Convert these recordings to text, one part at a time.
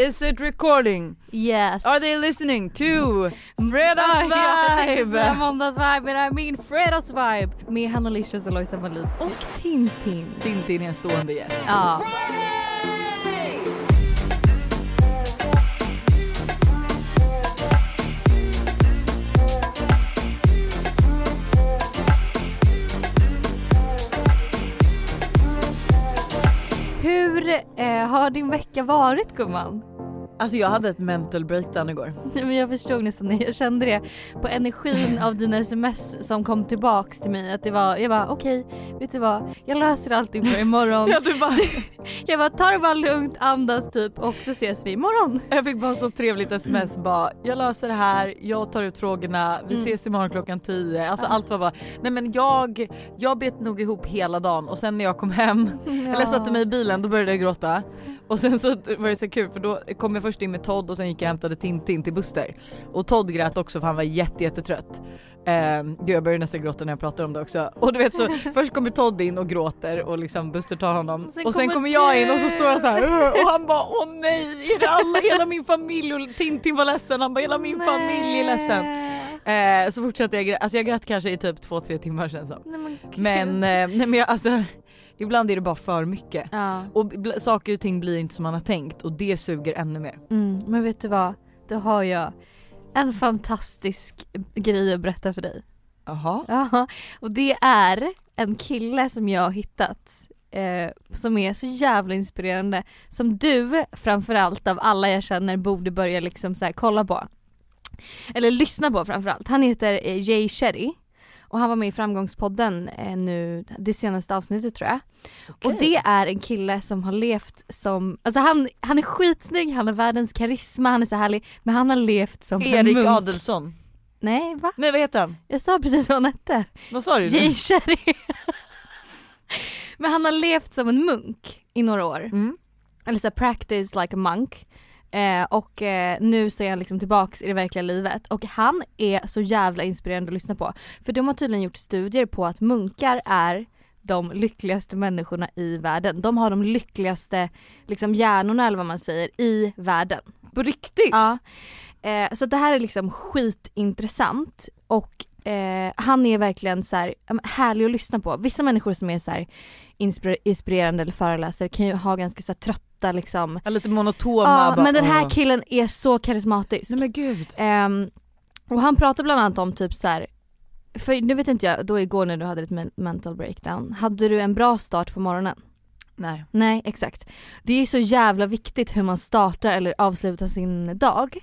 Is it recording? Yes. Are they listening to Ja, jag Fredagsvibe? säga måndagsvibe men är min fredagsvibe med Hanna Licious och Lojsan Wallin och Tintin. Tintin är en stående gäst. Ja. Hur eh, har din vecka varit gumman? Alltså jag hade ett mental breakdown igår. Men jag förstod nästan det, jag kände det på energin av dina sms som kom tillbaks till mig att det var, jag bara okej, vet du vad, jag löser allting för imorgon. Ja, du bara, Jag bara ta det bara lugnt, andas typ och så ses vi imorgon. jag fick bara så trevligt sms bara jag löser det här, jag tar ut frågorna, vi Mm. ses imorgon klockan 10. Alltså allt var bara, nej men jag, jag bet nog ihop hela dagen och sen när jag kom hem eller satte mig i bilen då började jag gråta. Och sen så var det så kul för då kom jag först in med Todd och sen gick jag och hämtade Tintin till Buster. Och Todd grät också för han var jätte, jättetrött. Eh, gud jag börjar nästan gråta när jag pratar om det också. Och du vet så först kommer Todd in och gråter och liksom Buster tar honom. Och sen och sen kommer kommer jag in och så står jag så här och han bara åh nej, är det alla, hela min familj och Tintin var ledsen. Han bara hela min familj är ledsen. Eh, så fortsatte jag grä- alltså jag grät kanske i typ 2-3 timmar sen så. Nej, men. Men, eh, nej, men jag, alltså ibland är det bara för mycket. Ja. Och saker och ting blir inte som man har tänkt och det suger ännu mer. Mm, men vet du vad? Då har jag en fantastisk grej att berätta för dig. Jaha. Ja, och det är en kille som jag har hittat eh, som är så jävla inspirerande. Som du framförallt av alla jag känner borde börja liksom så kolla på. Eller lyssna på framförallt. Han heter eh, Jay Shetty. Och han var med i framgångspodden eh, nu det senaste avsnittet tror jag. Och det är en kille som har levt som, alltså han, han är skitsnygg, han har världens karisma, han är så härlig. Men han har levt som en Erik munk. Adelsson. Nej va? Nej vad heter han? Jag sa precis vad han hette. Vad sa du? Jay Sherry. Men han har levt som en munk i några år. Mm. Eller så practice like a monk. Eh, och eh, nu så är han liksom tillbaks i det verkliga livet. Och han är så jävla inspirerande att lyssna på. För de har tydligen gjort studier på att munkar är de lyckligaste människorna i världen. De har de lyckligaste liksom hjärnorna eller vad man säger i världen. På riktigt? Ja. Eh, så det här är liksom skitintressant och eh, han är verkligen så här, härlig att lyssna på. Vissa människor som är så här inspirerande eller föreläsare kan ju ha ganska så här, trötta liksom. Ja, lite monotona. Ja bara, men den här killen är så karismatisk. Nej men gud. Ehm, och han pratar bland annat om typ så här. För nu vet inte jag, då igår när du hade ditt men- mental breakdown, hade du en bra start på morgonen? Nej. Nej exakt. Det är så jävla viktigt hur man startar eller avslutar sin dag.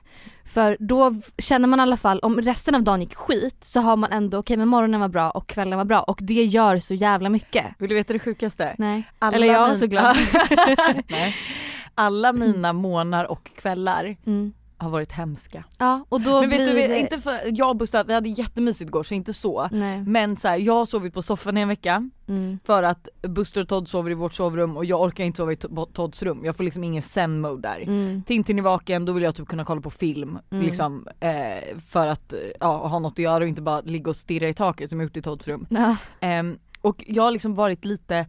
För då känner man i alla fall, om resten av dagen gick skit så har man ändå, okej men morgonen var bra och kvällen var bra och det gör så jävla mycket. Vill du veta det sjukaste? Nej. Alla Eller jag är min- så glad. Alla mina månader och kvällar Mm. Har varit hemska. Ja och då men vet blir du, vi- inte för, jag och Buster, vi hade jättemysigt igår så inte så. Nej. Men så här, jag har sovit på soffan i en vecka Mm. för att Buster och Todd sover i vårt sovrum och jag orkar inte sova i To- Todds rum. Jag får liksom ingen zen mode där. Mm. Tintin är vaken, då vill jag typ kunna kolla på film Mm. liksom eh, för att eh, ja, ha något att göra och inte bara ligga och stirra i taket som jag gjort i Todds rum. Ja. Ehm, och jag har liksom varit lite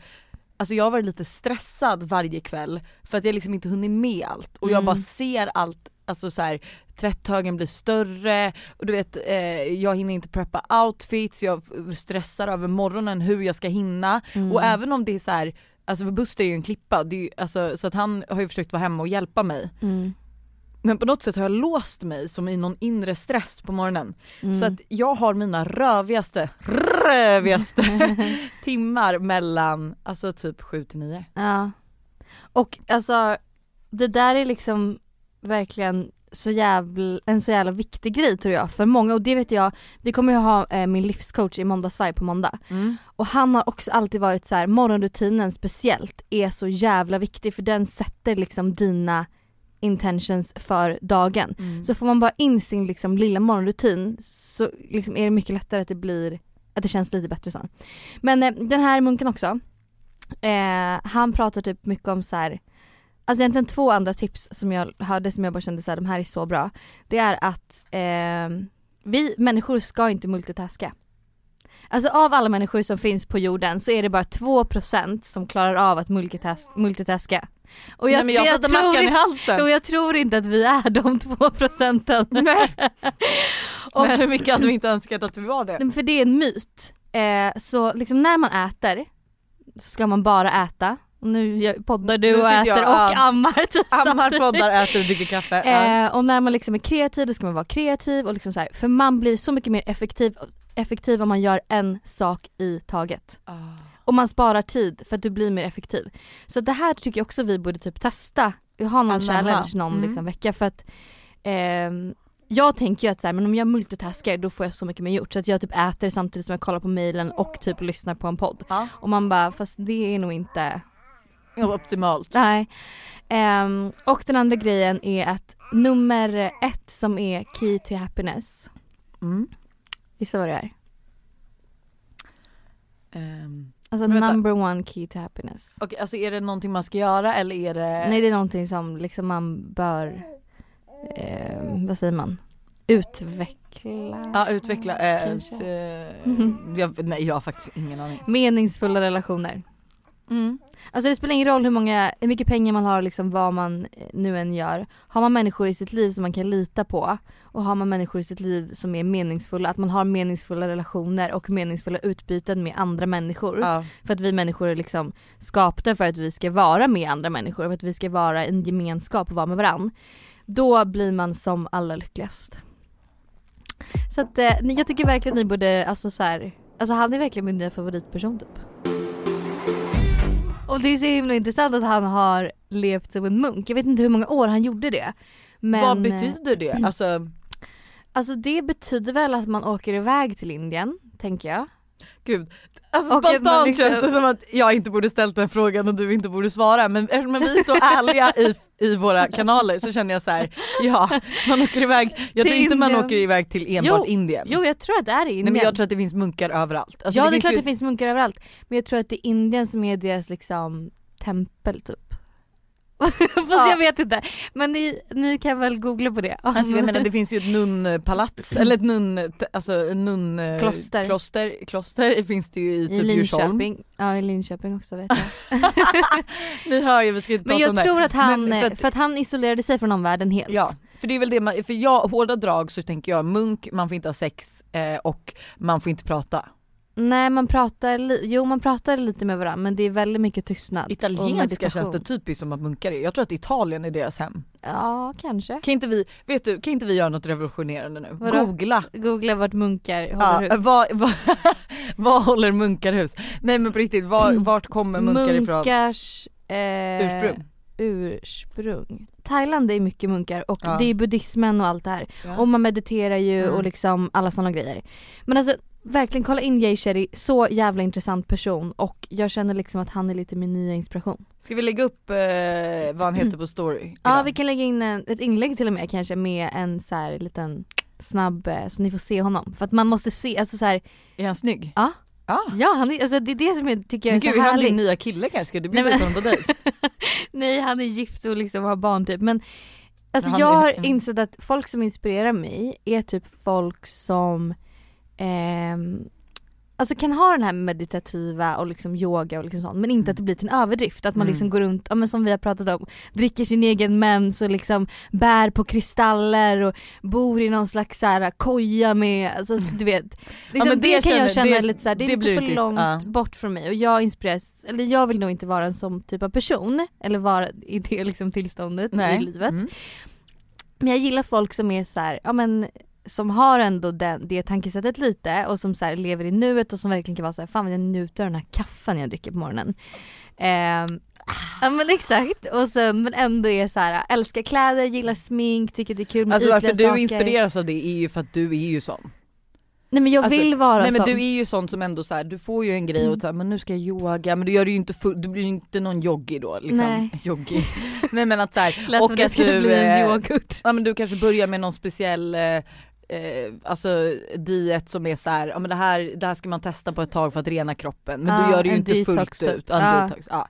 Alltså jag har varit lite stressad varje kväll för att jag liksom inte hunnit med allt och jag Mm. bara ser allt, alltså så här, tvätthögen blir större och du vet eh, jag hinner inte preppa outfits, jag stressar över morgonen hur jag ska hinna Mm. och även om det är så här, alltså för Buster är ju en klippa, ju, alltså, så att han har ju försökt vara hemma och hjälpa mig Mm. men på något sätt har jag låst mig som i någon inre stress på morgonen. Mm. Så att jag har mina rövigaste, rövigaste timmar mellan alltså typ 7 till 9. Ja. Och alltså det där är liksom verkligen så jävla, en så jävla viktig grej tror jag för många och det vet jag, vi kommer ju ha eh, min livscoach i måndagsvibe på måndag och han har också alltid varit så här, morgonrutinen speciellt är så jävla viktig för den sätter liksom dina intentions för dagen. Mm. Så får man bara in sin liksom lilla morgonrutin så liksom är det mycket lättare att det blir, att det känns lite bättre sen. Men eh, den här munken också, eh, han pratar typ mycket om så här. Alltså egentligen två andra tips som jag hörde som jag bara kände så här, de här är så bra. Det är att eh, vi människor ska inte multitaska. Alltså av alla människor som finns på jorden så är det bara 2% som klarar av att multitask- multitaska. Och Nej men jag jag tror i inte- halsen. och jag tror inte att vi är de två procenten. Nej. Och- Men hur mycket hade vi inte önskat att vi var det? För det är en myt. Eh, så liksom när man äter så ska man bara äta. Och nu poddar du Nu och äter och ja. ammar typ Ammar, poddar, äter och dricker kaffe. Eh, och när man liksom är kreativ då ska man vara kreativ och liksom så här, för man blir så mycket mer effektiv, effektiv om man gör en sak i taget. Ah. Och man sparar tid för att du blir mer effektiv. Så det här tycker jag också vi borde typ testa. Ha någon Anamma. challenge någon Mm. liksom vecka för att ehm, jag tänker ju att så här, men om jag multitaskar då får jag så mycket mer gjort. Så att jag typ äter samtidigt som jag kollar på mailen och typ lyssnar på en podd. Ja. Och man bara, fast det är nog inte, optimalt. nej. Ehm, och den andra grejen är att nummer ett som är key to happiness. Mm. Gissa vad det är? Ehm, Alltså number one key to happiness. Okej alltså är det någonting man ska göra eller är det? Nej det är någonting som liksom man bör, eh, vad säger man, utveckla. Ja utveckla, eh, Kanske. s- eh, jag, nej jag har faktiskt ingen aning. Meningsfulla relationer. Mm. Alltså det spelar ingen roll hur många, hur mycket pengar man har liksom vad man eh, nu än gör. Har man människor i sitt liv som man kan lita på och har man människor i sitt liv som är meningsfulla, att man har meningsfulla relationer och meningsfulla utbyten med andra människor. Ja. För att vi människor är liksom skapta för att vi ska vara med andra människor, för att vi ska vara en gemenskap och vara med varann. Då blir man som allra lyckligast. Så att eh, jag tycker verkligen att ni borde, alltså så här, alltså han är verkligen min nya favoritperson typ. Och det är så himla intressant att han har levt som en munk. Jag vet inte hur många år han gjorde det. Men, Vad betyder det? Alltså Alltså det betyder väl att man åker iväg till Indien, tänker jag. Gud. Alltså Och man spontant liksom- känns det som att jag inte borde ställt den frågan och du inte borde svara men eftersom vi är så ärliga i, i våra kanaler så känner jag så här: ja man åker iväg, jag Till tror inte man Indien. åker iväg till enbart Jo, Indien. Jo jag tror att det är Indien. Nej men jag tror att det finns munkar överallt. Alltså, ja det, är finns klart ju- det finns munkar överallt. Men jag tror att det är Indien som är deras liksom tempel typ. Fast Ja. jag vet inte. Men ni, ni kan väl googla på det. Alltså jag menar det finns ju ett nunnpalats, eller ett nun, alltså nun eh, Kloster. kloster, kloster finns det ju i I typ Djursholm. Linköping. Ja i Linköping också vet jag. Ni hör ju vi ska inte Men jag tror att han, för för att, att- han isolerade sig från omvärlden helt. Ja, för det är väl det man, för jag, hårda drag så tänker jag munk, man får inte ha sex eh, och man får inte prata. Nej man pratar, jo man pratar lite med varandra men det är väldigt mycket tystnad. Italienska känns det typiskt som att munkar är, jag tror att Italien är deras hem. Ja kanske. Kan inte vi, vet du, kan inte vi göra något revolutionerande nu? Vadå? Googla! Googla vart munkar Ja, håller hus. vad, vad, vad håller munkar hus? Nej men på riktigt, var, Mm. vart kommer munkar ifrån? Munkars eh, Ursprung? ursprung. Thailand är mycket munkar och Ja. det är buddhismen och allt det här. Ja. Och man mediterar ju Mm. och liksom alla sådana grejer. Men alltså verkligen kolla in Jay Shetty, så jävla intressant person och jag känner liksom att han är lite min nya inspiration. Ska vi lägga upp eh, vad han heter på story? Ja vi kan lägga in en, ett inlägg till och med kanske med en så här liten snabb, eh, så ni får se honom. För att man måste se, alltså så här, Är han snygg? Ja. Ah. ja han är, alltså det är det som jag tycker Men är gud så är han din härligt. nya kille kanske? Ska du bjuda ut honom på dejt? Nej han är gift och liksom har barn typ men Alltså jag är- har mm. insett att folk som inspirerar mig är typ folk som ehm, Alltså kan ha den här meditativa och liksom yoga och liksom sånt men inte att det blir till en överdrift. Att man Mm. liksom går runt, ja men som vi har pratat om, dricker sin egen mens och liksom bär på kristaller och bor i någon slags så här koja med, alltså du vet. Liksom men det, det kan jag känna det- lite så här, det är det lite för inte- långt ja. bort från mig och jag inspireras, eller jag vill nog inte vara en sån typ av person eller vara i det liksom tillståndet i livet. Mm. Men jag gillar folk som är så här, ja men som har ändå den, det tankesättet lite och som så lever i nuet och som verkligen kan vara så här, fan vad jag njuter av den här kaffen jag dricker på morgonen. Ehm, ja men exakt och sen men ändå är så här, älskar kläder, gillar smink, tycker det är kul med Alltså varför du saker. inspireras av det är ju för att du är ju sån. Nej men jag Alltså, vill vara Nej men sån. du är ju sån som ändå så här, du får ju en grej Mm. och så här, men nu ska jag yoga, men du gör ju inte full, du blir ju inte någon yogi då liksom. Nej. Yogi. Nej men att så här, Lät och som att det att skulle du, bli en eh, yoghurt. ja men du kanske börjar med någon speciell eh, Eh, alltså diet som är så här, ja men det här, det här ska man testa på ett tag för att rena kroppen men Ja, du gör det ju en inte fullt typ. ut. En Ja. detox, ja.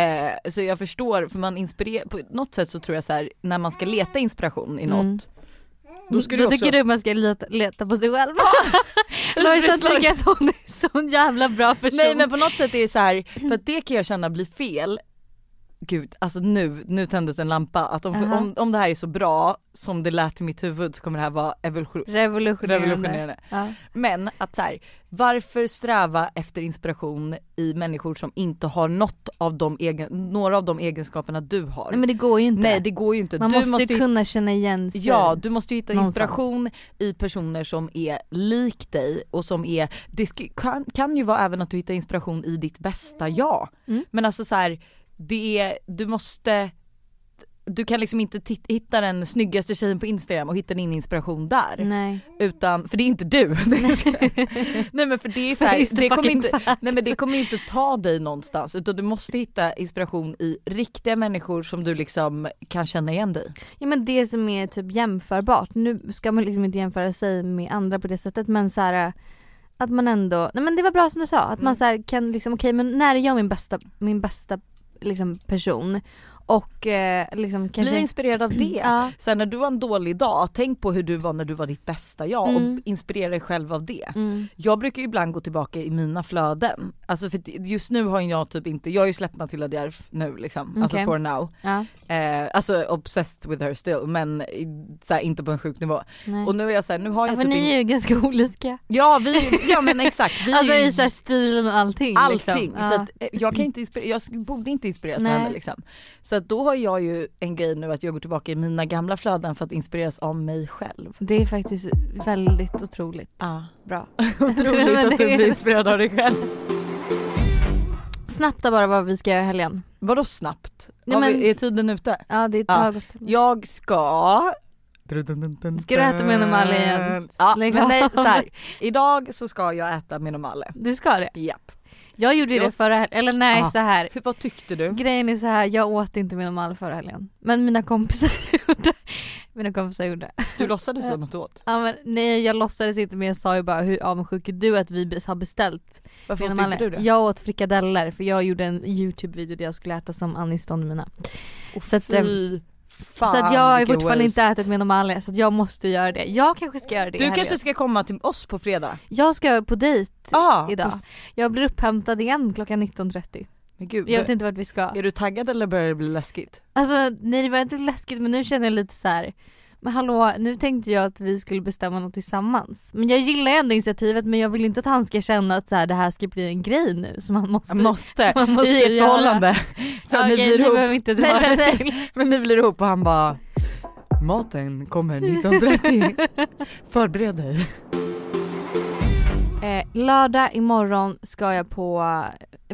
Eh, så jag förstår, för man inspirerar, på något sätt så tror jag så här, när man ska leta inspiration i något Mm. Då ska Då du också, tycker du man ska leta, leta på sig själv. Lojsan tycker att hon är sån jävla bra person. Nej men på något sätt är det så här, för att det kan jag känna blir fel gud alltså nu, nu tändes en lampa att om, Aha. om, om det här är så bra som det lät i mitt huvud så kommer det här vara evolution, Revolutionerande. revolutionerande. Ja. Men att så här, varför sträva efter inspiration i människor som inte har något av de egen, några av de egenskaperna du har? Nej men det går ju inte. Nej det går ju inte. Man du måste, ju kunna känna igen sig. Ja, du måste ju hitta någonstans. inspiration i personer som är lik dig och som är, det kan, kan ju vara även att du hittar inspiration i ditt bästa jag. Mm. Men alltså så här, det är, du måste, du kan liksom inte hitta den snyggaste tjejen på Instagram och hitta din inspiration där. Nej. Utan, för det är inte du. nej men för det är så här, It's the det kommer inte, fact. nej men det kommer inte ta dig någonstans utan du måste hitta inspiration i riktiga människor som du liksom kan känna igen dig Ja men det som är typ jämförbart. Nu ska man liksom inte jämföra sig med andra på det sättet men så här att man ändå, nej men det var bra som du sa, att man Mm. så här kan liksom okej men när är jag min bästa, min bästa liksom person och eh, liksom kanske Bli inspirerad av det. Ja. Sen när du har en dålig dag, tänk på hur du var när du var ditt bästa jag Mm. och inspirera dig själv av det. Mm. Jag brukar ju ibland gå tillbaka i mina flöden. Alltså för just nu har jag typ inte, jag har ju släppt Matilda Djerf nu liksom, alltså Okej. for now. Ja. Eh, alltså obsessed with her still men så här, inte på en sjuk nivå. Nej. Och nu är jag såhär, nu har ja, jag för typ ni är ju ganska olika. Ja vi, ja men exakt. Vi alltså i så här stilen och allting. allting. Liksom. Så Ja. att, eh, jag kan inte inspirera, jag borde inte inspireras av henne liksom. Så att då har jag ju en grej nu att jag går tillbaka i mina gamla flöden för att inspireras av mig själv. Det är faktiskt väldigt otroligt Ja. bra. Otroligt att du blir inspirerad av dig själv. Snabbt bara vad vi ska göra i helgen. Vadå snabbt? Nej, men- vi, är tiden ute? Ja det är Ja. gått. Jag ska Ska du äta med Normale igen? Ja Lägg men nej så här. idag så ska jag äta med Normale. Du ska det? Japp. Jag gjorde ju det förra helgen, eller nej Aha. så här. Hur, vad tyckte du? Grejen är så här, jag åt inte med normal förra helgen. Men mina kompisar gjorde. Mina kompisar gjorde. Du låtsades som att du åt? Ja, men, nej jag låtsades inte men jag sa ju bara hur avundsjuk är du att vi har beställt Varför åt inte du det? Jag åt frikadeller för jag gjorde en youtube-video där jag skulle äta som Anis Don Mina. Oh, så att, fy fan, så att jag har fortfarande inte ätit med normala så att jag måste göra det. Jag kanske ska göra det Du kanske ska komma till oss på fredag? Jag ska på dejt Ah, idag. på- Jag blir upphämtad igen klockan 19.30. Men gud, Jag vet inte vart vi ska. är du taggad eller börjar det bli läskigt? Alltså nej det var inte läskigt men nu känner jag lite så här. Men hallå, nu tänkte jag att vi skulle bestämma något tillsammans. Men jag gillar ändå initiativet men jag vill inte att han ska känna att så här, det här ska bli en grej nu som han måste, måste, han måste i ett förhållande. Så att ni blir ihop. vi inte Nej, nej, nej. Men ni blir ihop och han bara Maten kommer 19.30. Förbered dig. Eh, lördag imorgon ska jag på,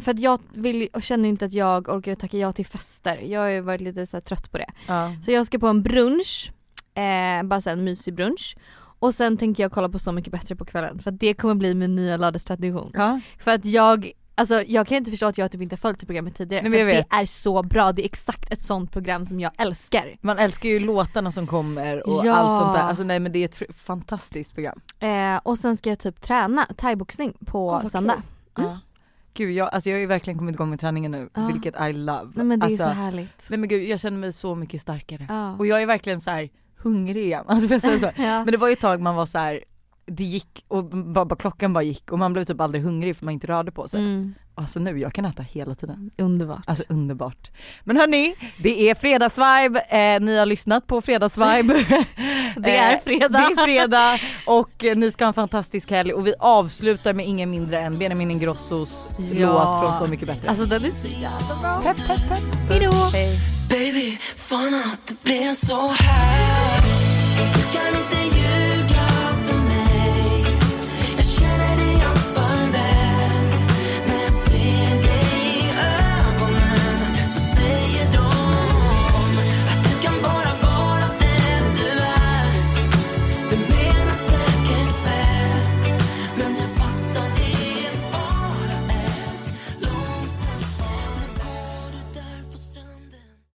för att jag vill, och känner inte att jag orkar tacka ja till fester. Jag har ju varit lite så trött på det. Ja. Så jag ska på en brunch, eh, bara en mysig brunch. Och sen tänker jag kolla på Så mycket bättre på kvällen för att det kommer bli min nya lördagstradition. ja. För att jag, alltså jag kan inte förstå att jag typ inte har följt det programmet tidigare. Nej, men för det är så bra, det är exakt ett sånt program som jag älskar. Man älskar ju låtarna som kommer och Ja. allt sånt där. Alltså nej men det är ett fantastiskt program. Eh, och sen ska jag typ träna thaiboxning på vad söndag. kul. Ja. Gud jag, alltså jag har ju verkligen kommit igång med träningen nu, Ja. vilket I love. Nej men det är alltså, så härligt. Nej men gud jag känner mig så mycket starkare. Ja. Och jag är verkligen så här hungrig igen. Alltså jag säga så? ja. Men det var ju ett tag man var så här. Det gick och bara, bara klockan bara gick och man blev typ aldrig hungrig för man inte rörde på sig. Mm, Alltså nu, jag kan äta hela tiden. underbart. Alltså underbart. Men hörni, det är fredagsvibe, eh, ni har lyssnat på fredagsvibe. Det är Eh, fredag. Det är fredag och eh, ni ska ha en fantastisk helg och vi avslutar med ingen mindre än Benjamin Ingrossos Ja. låt från Så mycket bättre. Alltså den är så jävla bra. pepp pepp pepp. Hejdå. Hej. Baby, fan att det blev så här